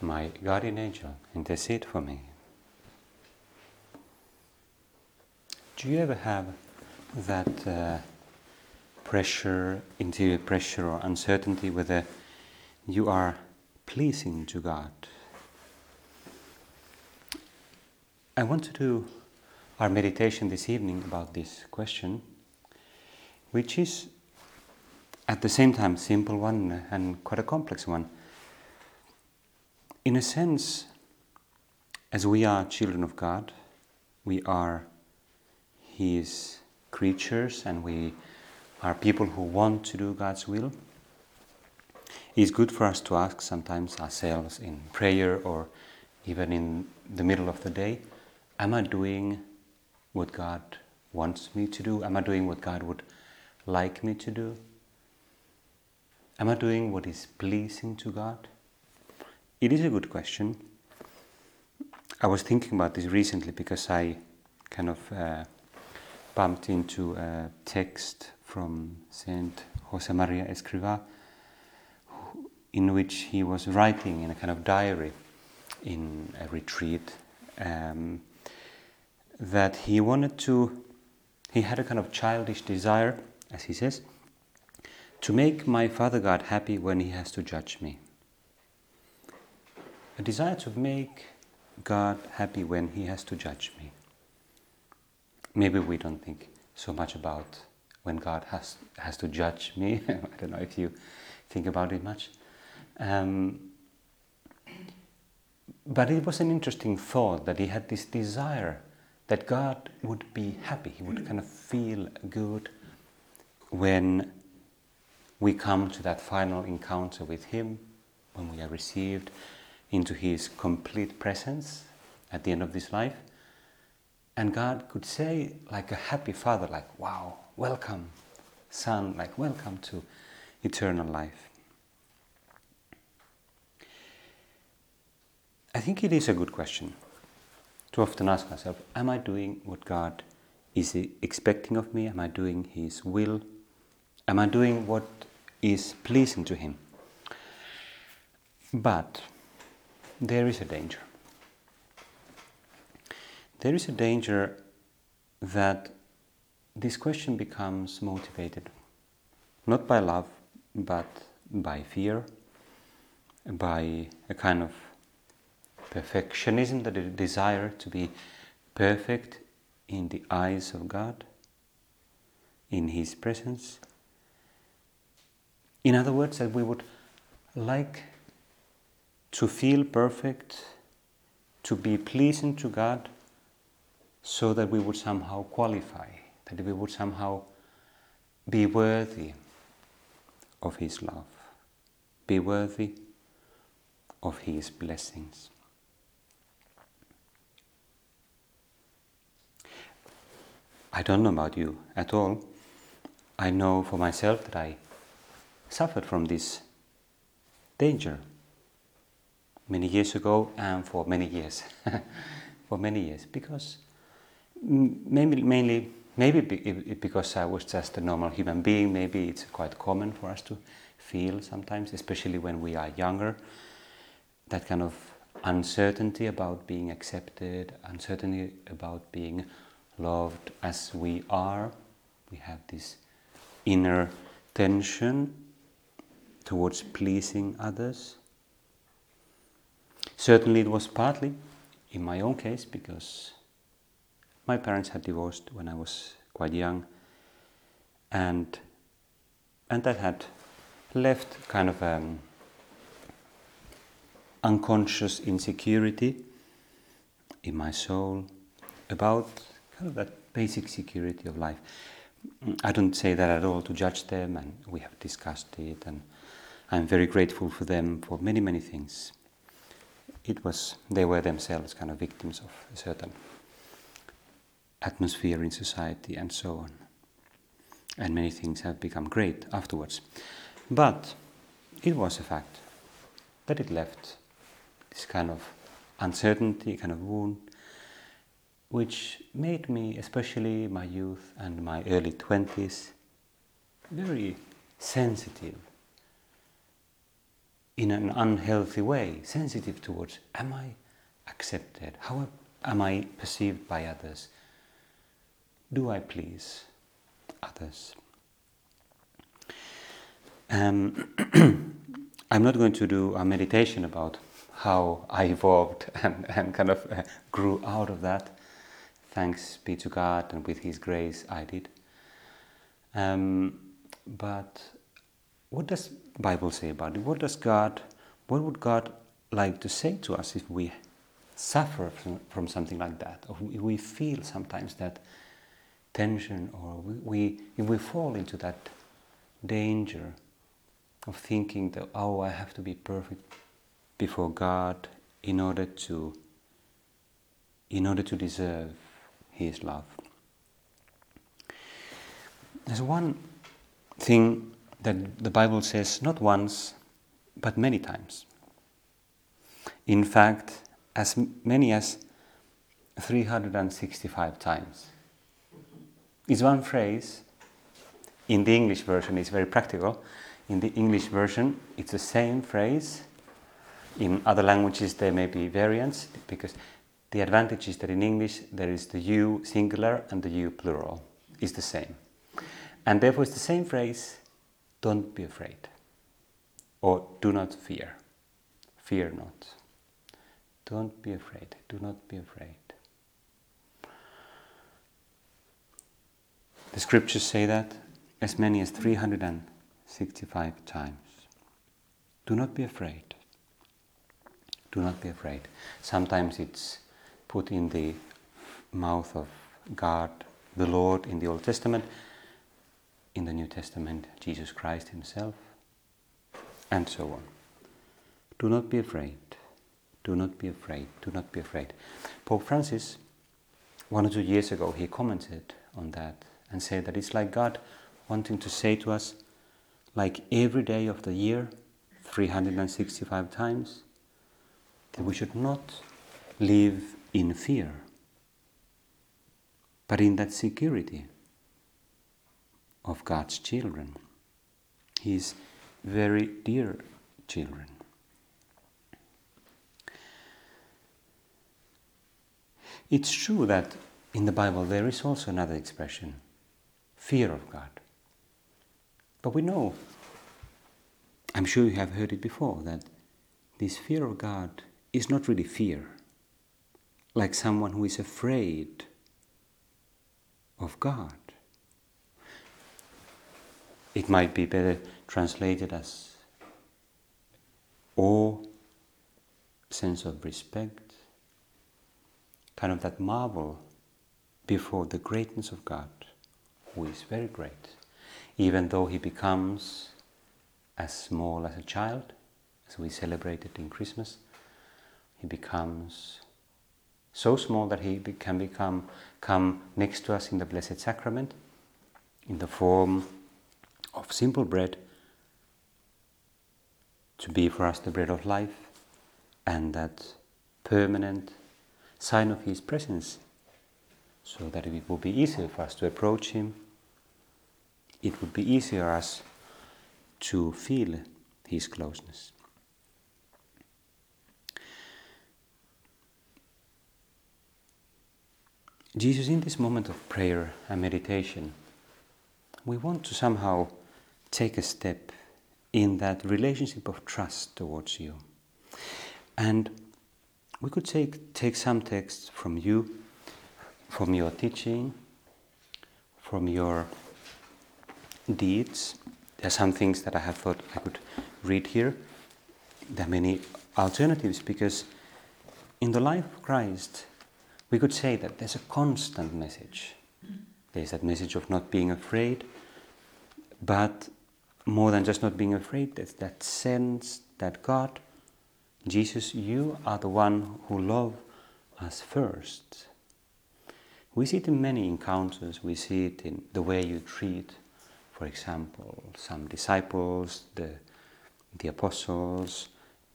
my guardian angel, intercede for me. Do you ever have that uh, pressure, interior pressure or uncertainty whether you are pleasing to God? I want to do our meditation this evening about this question, which is at the same time simple one and quite a complex one. In a sense, as we are children of God, we are His creatures and we are people who want to do God's will. It's good for us to ask sometimes ourselves in prayer or even in the middle of the day Am I doing what God wants me to do? Am I doing what God would like me to do? Am I doing what is pleasing to God? It is a good question. I was thinking about this recently because I kind of uh, bumped into a text from Saint Jose Maria Escrivá in which he was writing in a kind of diary in a retreat. Um, that he wanted to, he had a kind of childish desire, as he says, to make my Father God happy when he has to judge me. Desire to make God happy when he has to judge me. Maybe we don't think so much about when God has, has to judge me. I don't know if you think about it much. Um, but it was an interesting thought that he had this desire that God would be happy, He would kind of feel good when we come to that final encounter with Him, when we are received into His complete presence at the end of this life. And God could say, like a happy father, like, wow, welcome, son, like, welcome to eternal life. I think it is a good question to often ask myself, am I doing what God is expecting of me? Am I doing His will? Am I doing what is pleasing to Him? But there is a danger. There is a danger that this question becomes motivated not by love, but by fear, by a kind of perfectionism, the desire to be perfect in the eyes of God, in His presence. In other words, that we would like to feel perfect, to be pleasing to God, so that we would somehow qualify, that we would somehow be worthy of His love, be worthy of His blessings. I don't know about you at all. I know for myself that I suffered from this danger many years ago and for many years. for many years. Because maybe, mainly, maybe because I was just a normal human being, maybe it's quite common for us to feel sometimes, especially when we are younger, that kind of uncertainty about being accepted, uncertainty about being loved as we are. We have this inner tension towards pleasing others. Certainly, it was partly in my own case because my parents had divorced when I was quite young, and and that had left kind of an unconscious insecurity in my soul about kind of that basic security of life. I don't say that at all to judge them, and we have discussed it, and I'm very grateful for them for many, many things it was they were themselves kind of victims of a certain atmosphere in society and so on. And many things have become great afterwards. But it was a fact that it left this kind of uncertainty, kind of wound, which made me, especially my youth and my early 20s, very sensitive in an unhealthy way, sensitive towards am I accepted? How am I perceived by others? Do I please others? Um, I'm not going to do a meditation about how I evolved and, and kind of uh, grew out of that. Thanks be to God and with His grace I did. Um, but what does Bible say about it? What does God, what would God like to say to us if we suffer from, from something like that, or if we feel sometimes that tension, or we, we if we fall into that danger of thinking that oh I have to be perfect before God in order to in order to deserve his love. There's one thing that the Bible says not once, but many times. In fact, as many as 365 times. It's one phrase. In the English version, it's very practical. In the English version, it's the same phrase. In other languages, there may be variants because the advantage is that in English there is the you singular and the you plural is the same. And therefore, it's the same phrase don't be afraid. Or do not fear. Fear not. Don't be afraid. Do not be afraid. The scriptures say that as many as 365 times. Do not be afraid. Do not be afraid. Sometimes it's put in the mouth of God, the Lord, in the Old Testament in the New Testament, Jesus Christ Himself, and so on. Do not be afraid. Do not be afraid. Do not be afraid. Pope Francis, one or two years ago, he commented on that and said that it's like God wanting to say to us, like every day of the year, 365 times, that we should not live in fear, but in that security of God's children, His very dear children. It's true that in the Bible there is also another expression fear of God. But we know, I'm sure you have heard it before, that this fear of God is not really fear, like someone who is afraid of God. It might be better translated as awe, sense of respect, kind of that marvel before the greatness of God, who is very great, even though he becomes as small as a child, as we celebrated in Christmas, he becomes so small that he can become come next to us in the Blessed Sacrament in the form of simple bread to be for us the bread of life and that permanent sign of His presence so that it would be easier for us to approach Him. It would be easier for us to feel His closeness. Jesus, in this moment of prayer and meditation, we want to somehow take a step in that relationship of trust towards you. And we could take, take some texts from you, from your teaching, from your deeds. There are some things that I have thought I could read here. There are many alternatives because in the life of Christ, we could say that there's a constant message. There's that message of not being afraid, but more than just not being afraid, there's that sense that God Jesus, you are the one who love us first. We see it in many encounters. We see it in the way you treat, for example, some disciples, the, the apostles,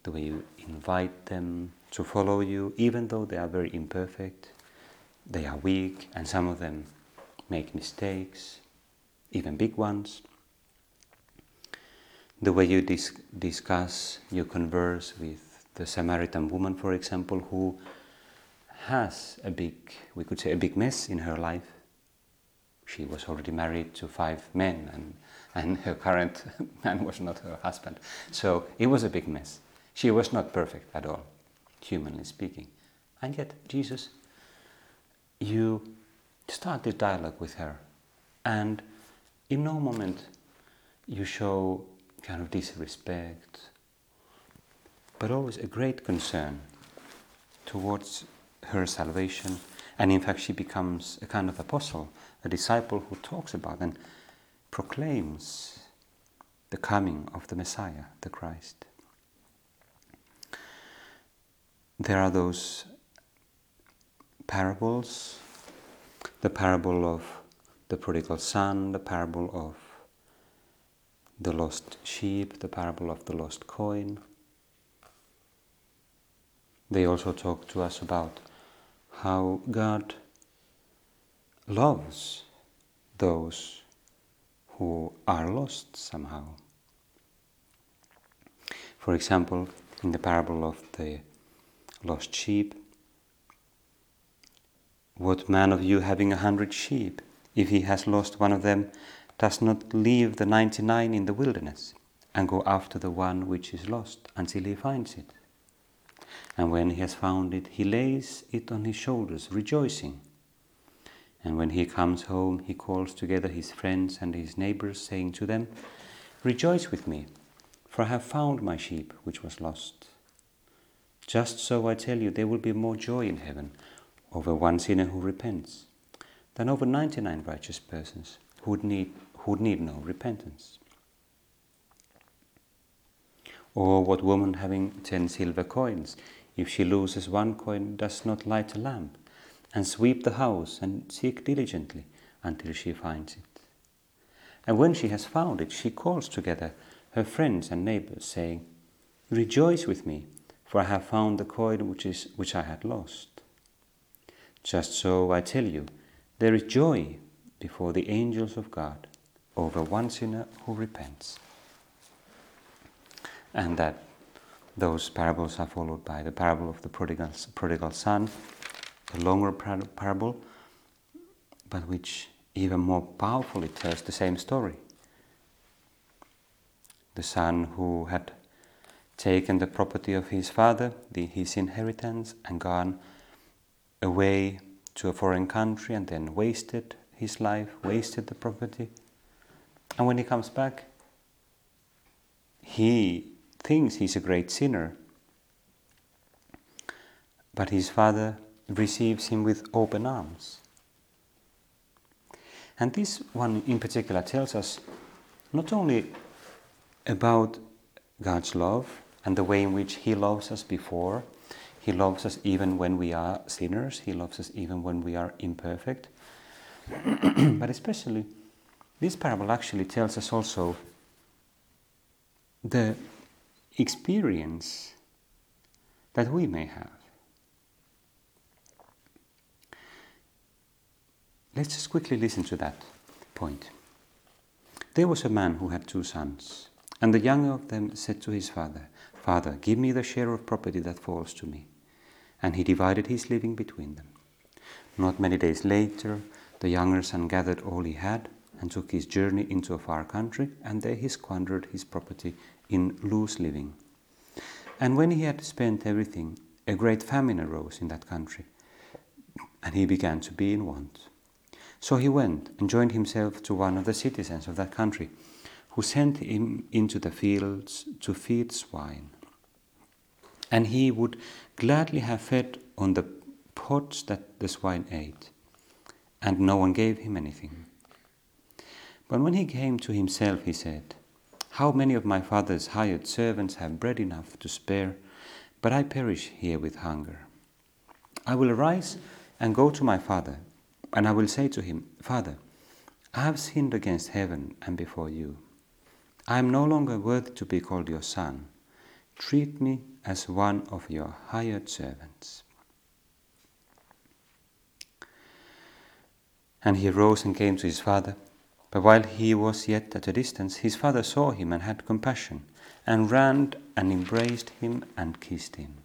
the way you invite them to follow you, even though they are very imperfect, they are weak, and some of them make mistakes, even big ones. The way you dis- discuss, you converse with the Samaritan woman, for example, who has a big, we could say, a big mess in her life. She was already married to five men, and, and her current man was not her husband. So it was a big mess. She was not perfect at all, humanly speaking. And yet, Jesus, you start this dialogue with her, and in no moment you show kind of disrespect, but always a great concern towards her salvation. And in fact, she becomes a kind of apostle, a disciple who talks about and proclaims the coming of the Messiah, the Christ. There are those parables the parable of the prodigal son, the parable of the lost sheep, the parable of the lost coin. They also talk to us about how God loves those who are lost somehow. For example, in the parable of the lost sheep, what man of you having a hundred sheep, if he has lost one of them, does not leave the ninety nine in the wilderness and go after the one which is lost until he finds it? And when he has found it, he lays it on his shoulders, rejoicing. And when he comes home, he calls together his friends and his neighbors, saying to them, Rejoice with me, for I have found my sheep which was lost. Just so I tell you, there will be more joy in heaven over one sinner who repents than over 99 righteous persons who need, who need no repentance. Or what woman having ten silver coins, if she loses one coin, does not light a lamp and sweep the house and seek diligently until she finds it? And when she has found it, she calls together her friends and neighbors, saying, Rejoice with me, for I have found the coin which, is, which I had lost. Just so I tell you, there is joy before the angels of God over one sinner who repents. And that those parables are followed by the parable of the prodigal, prodigal son, a longer parable, but which even more powerfully tells the same story. The son who had taken the property of his father, the, his inheritance, and gone away to a foreign country and then wasted his life, wasted the property. And when he comes back, he thinks he's a great sinner. But his father receives him with open arms. And this one in particular tells us not only about God's love and the way in which He loves us before, he loves us even when we are sinners, He loves us even when we are imperfect. but especially, this parable actually tells us also the experience that we may have. Let's just quickly listen to that point. There was a man who had two sons, and the younger of them said to his father, Father, give me the share of property that falls to me and he divided his living between them. Not many days later, the younger son gathered all he had and took his journey into a far country, and there he squandered his property in loose living. And when he had spent everything, a great famine arose in that country, and he began to be in want. So he went and joined himself to one of the citizens of that country, who sent him into the fields to feed swine. And he would gladly have fed on the pods that the swine ate, and no one gave him anything. But when he came to himself, he said, How many of my father's hired servants have bread enough to spare, but I perish here with hunger. I will arise and go to my father, and I will say to him, Father, I have sinned against heaven and before you. I am no longer worthy to be called your son. Treat me as one of your hired servants. And he rose and came to his father. But while he was yet at a distance, his father saw him and had compassion, and ran and embraced him and kissed him.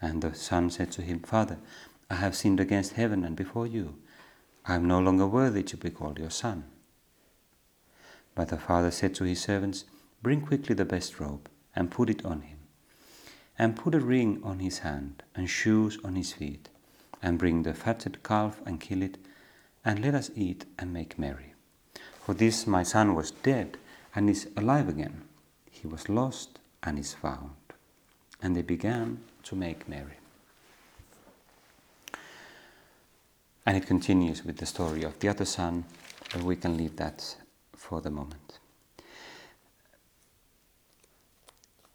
And the son said to him, Father, I have sinned against heaven and before you. I am no longer worthy to be called your son. But the father said to his servants, Bring quickly the best robe, and put it on him, and put a ring on his hand, and shoes on his feet, and bring the fatted calf and kill it, and let us eat and make merry. For this my son was dead and is alive again. He was lost and is found. And they began to make merry. And it continues with the story of the other son, but we can leave that for the moment.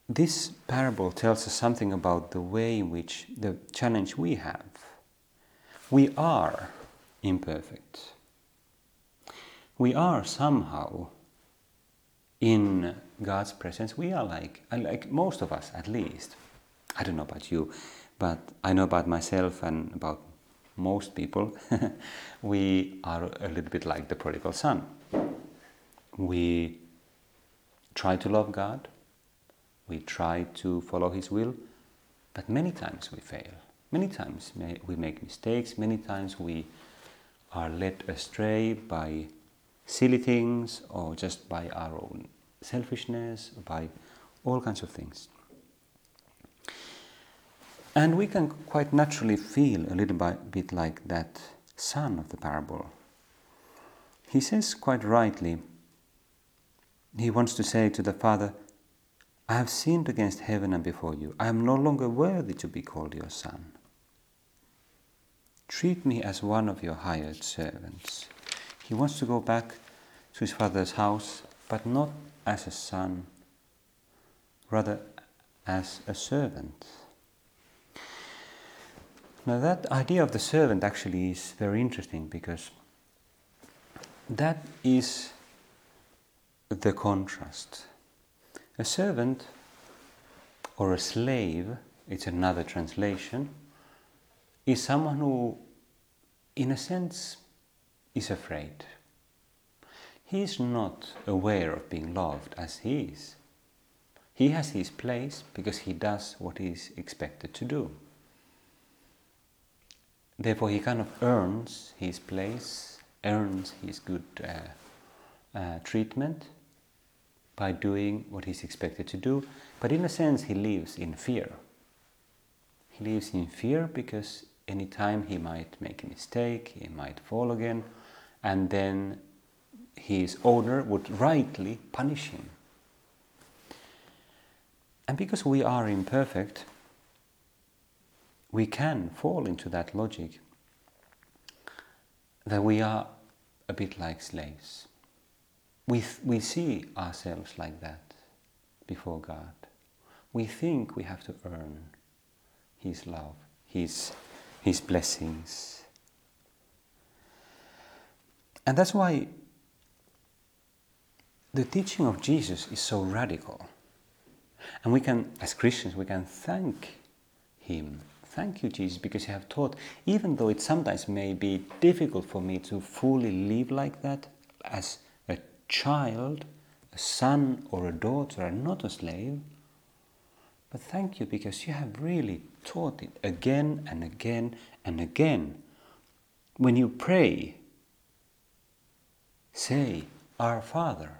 This parable tells us something about the way in which the challenge we have. We are imperfect. We are somehow in God's presence. We are like, like most of us at least. I don't know about you, but I know about myself and about most people. we are a little bit like the prodigal son. We try to love God, we try to follow His will, but many times we fail. Many times we make mistakes, many times we are led astray by silly things or just by our own selfishness, by all kinds of things. And we can quite naturally feel a little bit like that son of the parable. He says quite rightly, he wants to say to the father, I have sinned against heaven and before you. I am no longer worthy to be called your son. Treat me as one of your hired servants. He wants to go back to his father's house, but not as a son, rather as a servant. Now, that idea of the servant actually is very interesting because that is the contrast. A servant or a slave, it's another translation is someone who, in a sense, is afraid. He is not aware of being loved as he is. He has his place because he does what he is expected to do. Therefore, he kind of earns his place, earns his good uh, uh, treatment by doing what he's expected to do. But in a sense, he lives in fear. He lives in fear because anytime he might make a mistake, he might fall again, and then his owner would rightly punish him. And because we are imperfect, we can fall into that logic that we are a bit like slaves. We, th- we see ourselves like that before God. We think we have to earn His love, His his blessings. And that's why the teaching of Jesus is so radical. And we can, as Christians, we can thank Him. Thank you, Jesus, because you have taught, even though it sometimes may be difficult for me to fully live like that as a child, a son or a daughter, and not a slave. But thank you because you have really taught it again and again and again. When you pray, say, Our Father,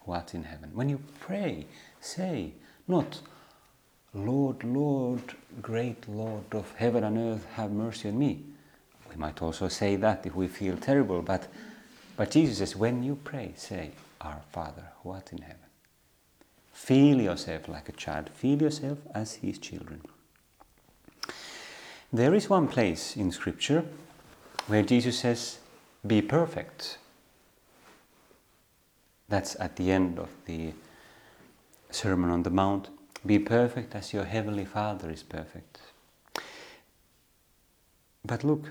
who art in heaven. When you pray, say, not, Lord, Lord, great Lord of heaven and earth, have mercy on me. We might also say that if we feel terrible, but, but Jesus says, when you pray, say, Our Father, who art in heaven. Feel yourself like a child. Feel yourself as his children. There is one place in Scripture where Jesus says, Be perfect. That's at the end of the Sermon on the Mount be perfect as your heavenly Father is perfect. But look,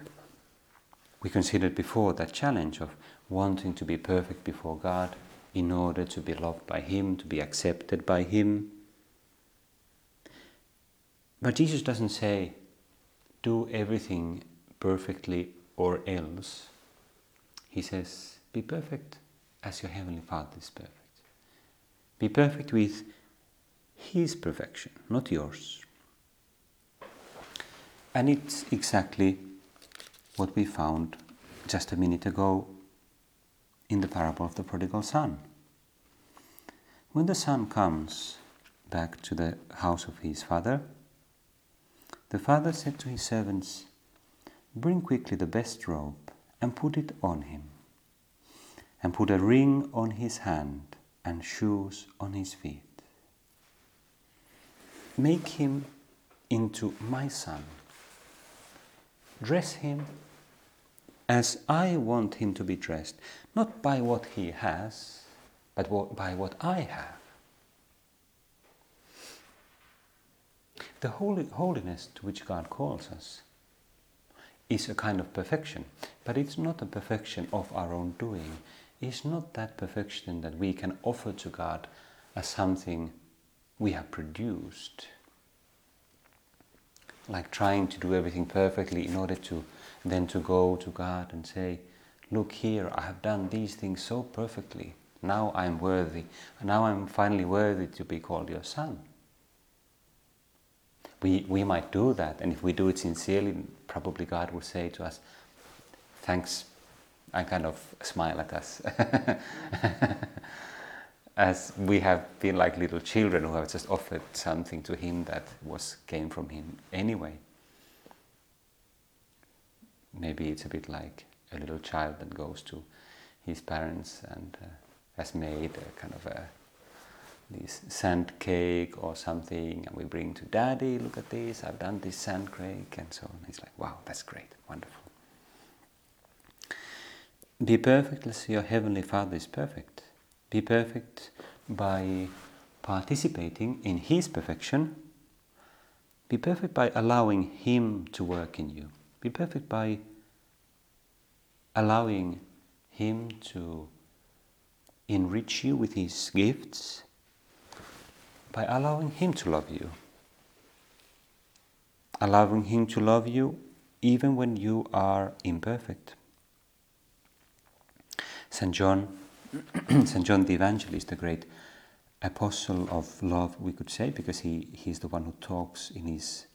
we considered before that challenge of wanting to be perfect before God in order to be loved by Him, to be accepted by Him. But Jesus doesn't say, do everything perfectly or else. He says, be perfect as your Heavenly Father is perfect. Be perfect with His perfection, not yours. And it's exactly what we found just a minute ago in the parable of the prodigal son. When the son comes back to the house of his father, the father said to his servants, Bring quickly the best robe and put it on him, and put a ring on his hand and shoes on his feet. Make him into my son. Dress him as I want him to be dressed, not by what he has, but what, by what I have. The holy, holiness to which God calls us is a kind of perfection, but it's not a perfection of our own doing. It's not that perfection that we can offer to God as something we have produced. Like trying to do everything perfectly in order to then to go to God and say, Look here, I have done these things so perfectly. Now I'm worthy. Now I'm finally worthy to be called your son. We, we might do that, and if we do it sincerely, probably God will say to us, Thanks, I kind of smile at us. As we have been like little children who have just offered something to Him that was came from Him anyway maybe it's a bit like a little child that goes to his parents and uh, has made a kind of a this sand cake or something and we bring to daddy look at this i've done this sand cake and so on. He's like wow that's great wonderful. Be perfect as your heavenly father is perfect. Be perfect by participating in his perfection. Be perfect by allowing him to work in you be perfect by allowing Him to enrich you with His gifts, by allowing Him to love you. Allowing Him to love you even when you are imperfect. St. John, St. John the Evangelist, the great apostle of love, we could say, because he, he's the one who talks in his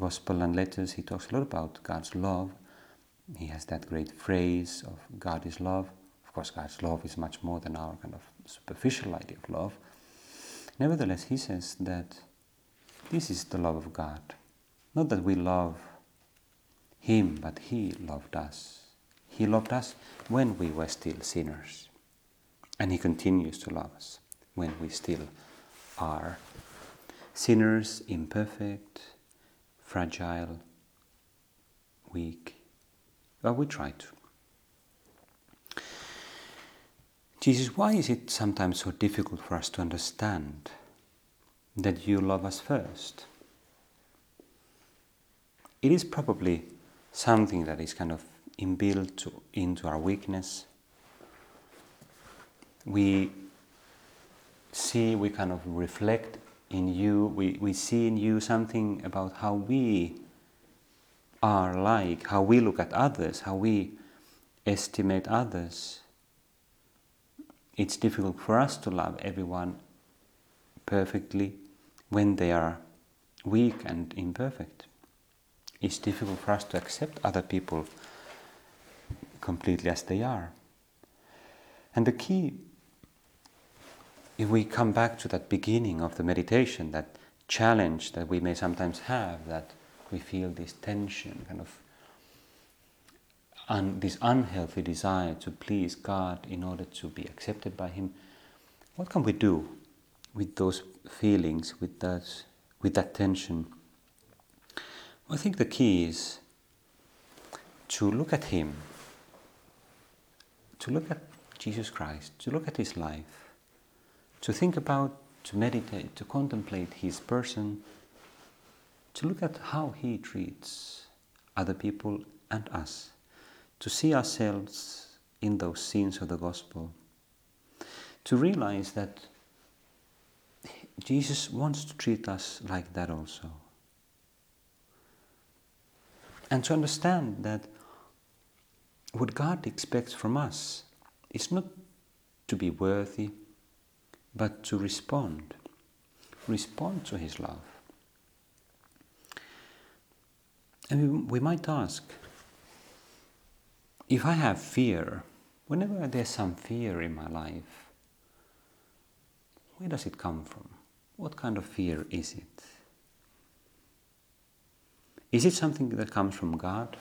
gospel and letters, he talks a lot about God's love. He has that great phrase of God is love. Of course, God's love is much more than our kind of superficial idea of love. Nevertheless, he says that this is the love of God. Not that we love Him, but He loved us. He loved us when we were still sinners. And He continues to love us when we still are sinners, imperfect, fragile, weak, but we try to. Jesus, why is it sometimes so difficult for us to understand that you love us first? It is probably something that is kind of inbuilt to, into our weakness. We see, we kind of reflect in you, we, we see in you something about how we are like, how we look at others, how we estimate others. It's difficult for us to love everyone perfectly when they are weak and imperfect. It's difficult for us to accept other people completely as they are. And the key if we come back to that beginning of the meditation, that challenge that we may sometimes have, that we feel this tension, kind of un, this unhealthy desire to please God in order to be accepted by Him, what can we do with those feelings, with that, with that tension? Well, I think the key is to look at Him, to look at Jesus Christ, to look at His life to think about to meditate, to contemplate His person, to look at how He treats other people and us, to see ourselves in those scenes of the gospel, to realize that Jesus wants to treat us like that also. And to understand that what God expects from us is not to be worthy, but to respond. Respond to His love. And we, might ask if I have fear, whenever there's some fear in my life, where does it come from? What kind of fear is it? Is it something that comes from God?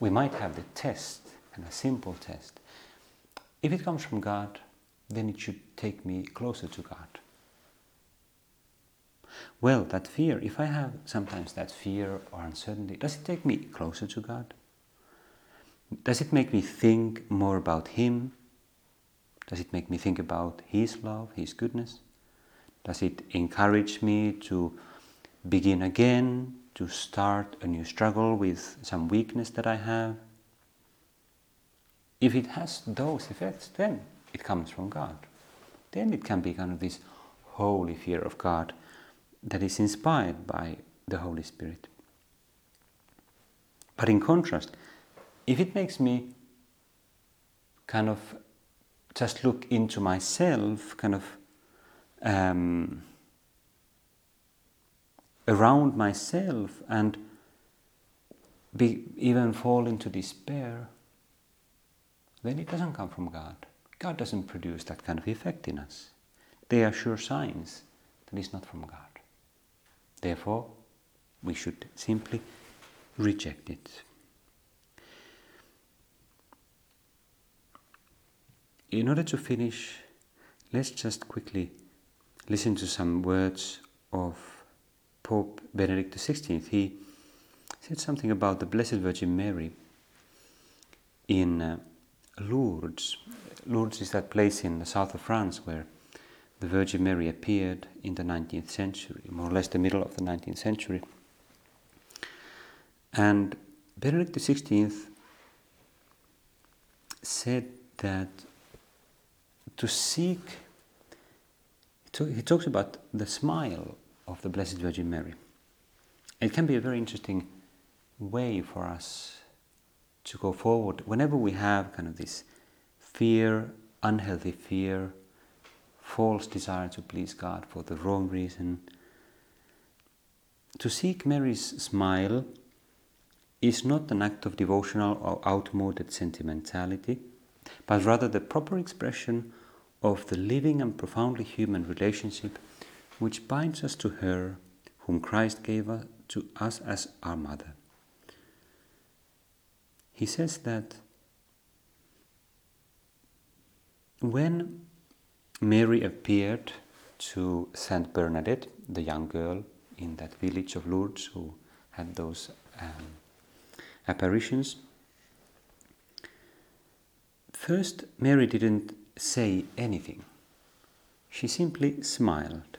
We might have the test, and a simple test. If it comes from God, then it should take me closer to God. Well, that fear, if I have sometimes that fear or uncertainty, does it take me closer to God? Does it make me think more about Him? Does it make me think about His love, His goodness? Does it encourage me to begin again, to start a new struggle with some weakness that I have? If it has those effects, then it comes from God. Then it can be kind of this holy fear of God that is inspired by the Holy Spirit. But in contrast, if it makes me kind of just look into myself, kind of um, around myself, and be, even fall into despair, then it doesn't come from God. God doesn't produce that kind of effect in us. They are sure signs that it's not from God. Therefore, we should simply reject it. In order to finish, let's just quickly listen to some words of Pope Benedict XVI. He said something about the Blessed Virgin Mary in uh, Lourdes. Lourdes is that place in the south of France where the Virgin Mary appeared in the 19th century, more or less the middle of the 19th century. And Benedict XVI said that to seek, he talks about the smile of the Blessed Virgin Mary. It can be a very interesting way for us to go forward whenever we have kind of this fear, unhealthy fear, false desire to please God for the wrong reason. To seek Mary's smile is not an act of devotional or outmoded sentimentality, but rather the proper expression of the living and profoundly human relationship which binds us to her, whom Christ gave to us as our mother. He says that when Mary appeared to Saint Bernadette, the young girl in that village of Lourdes who had those um, apparitions, first Mary didn't say anything. She simply smiled.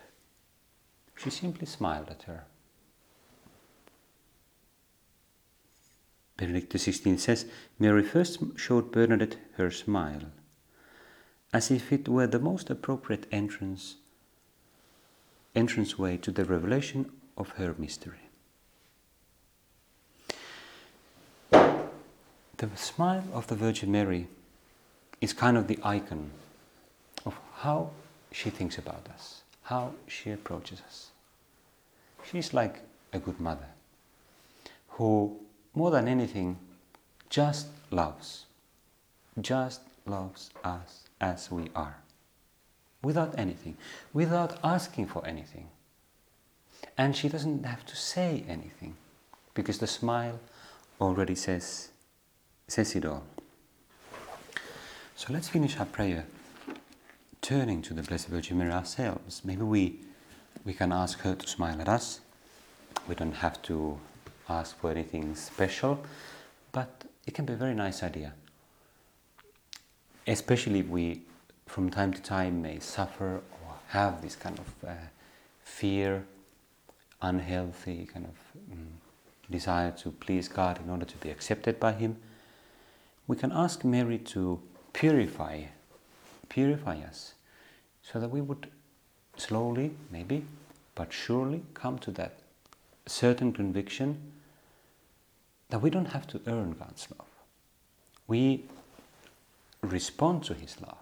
She simply smiled at her. Benedict XVI says Mary first showed Bernadette her smile, as if it were the most appropriate entrance entranceway to the revelation of her mystery. The smile of the Virgin Mary is kind of the icon of how she thinks about us, how she approaches us. She's like a good mother who, more than anything, just loves, just loves us as we are, without anything, without asking for anything. And she doesn't have to say anything because the smile already says, says it all. So let's finish our prayer turning to the Blessed Virgin Mary ourselves. Maybe we, we can ask her to smile at us. We don't have to ask for anything special, but it can be a very nice idea. Especially if we, from time to time, may suffer or have this kind of uh, fear, unhealthy kind of um, desire to please God in order to be accepted by Him, we can ask Mary to purify, purify us, so that we would slowly, maybe, but surely come to that certain conviction that we don't have to earn God's love. We respond to His love.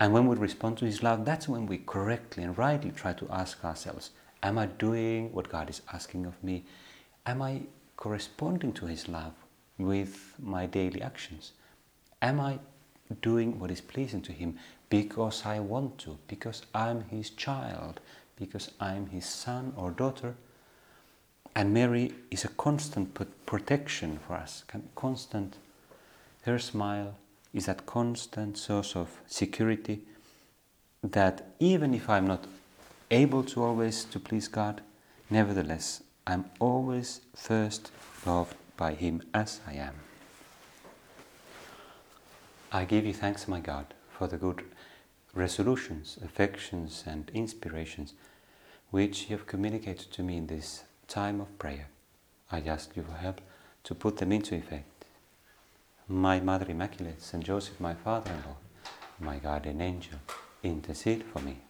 And when we respond to His love, that's when we correctly and rightly try to ask ourselves Am I doing what God is asking of me? Am I corresponding to His love with my daily actions? Am I doing what is pleasing to Him because I want to, because I'm His child, because I'm His son or daughter? And Mary is a constant protection for us, constant. Her smile is that constant source of security that even if I'm not able to always to please God, nevertheless I'm always first loved by Him as I am. I give you thanks, my God, for the good resolutions, affections, and inspirations which you have communicated to me in this time of prayer. I ask you for help to put them into effect. My Mother Immaculate, Saint Joseph, my Father and Lord, my guardian angel, intercede for me.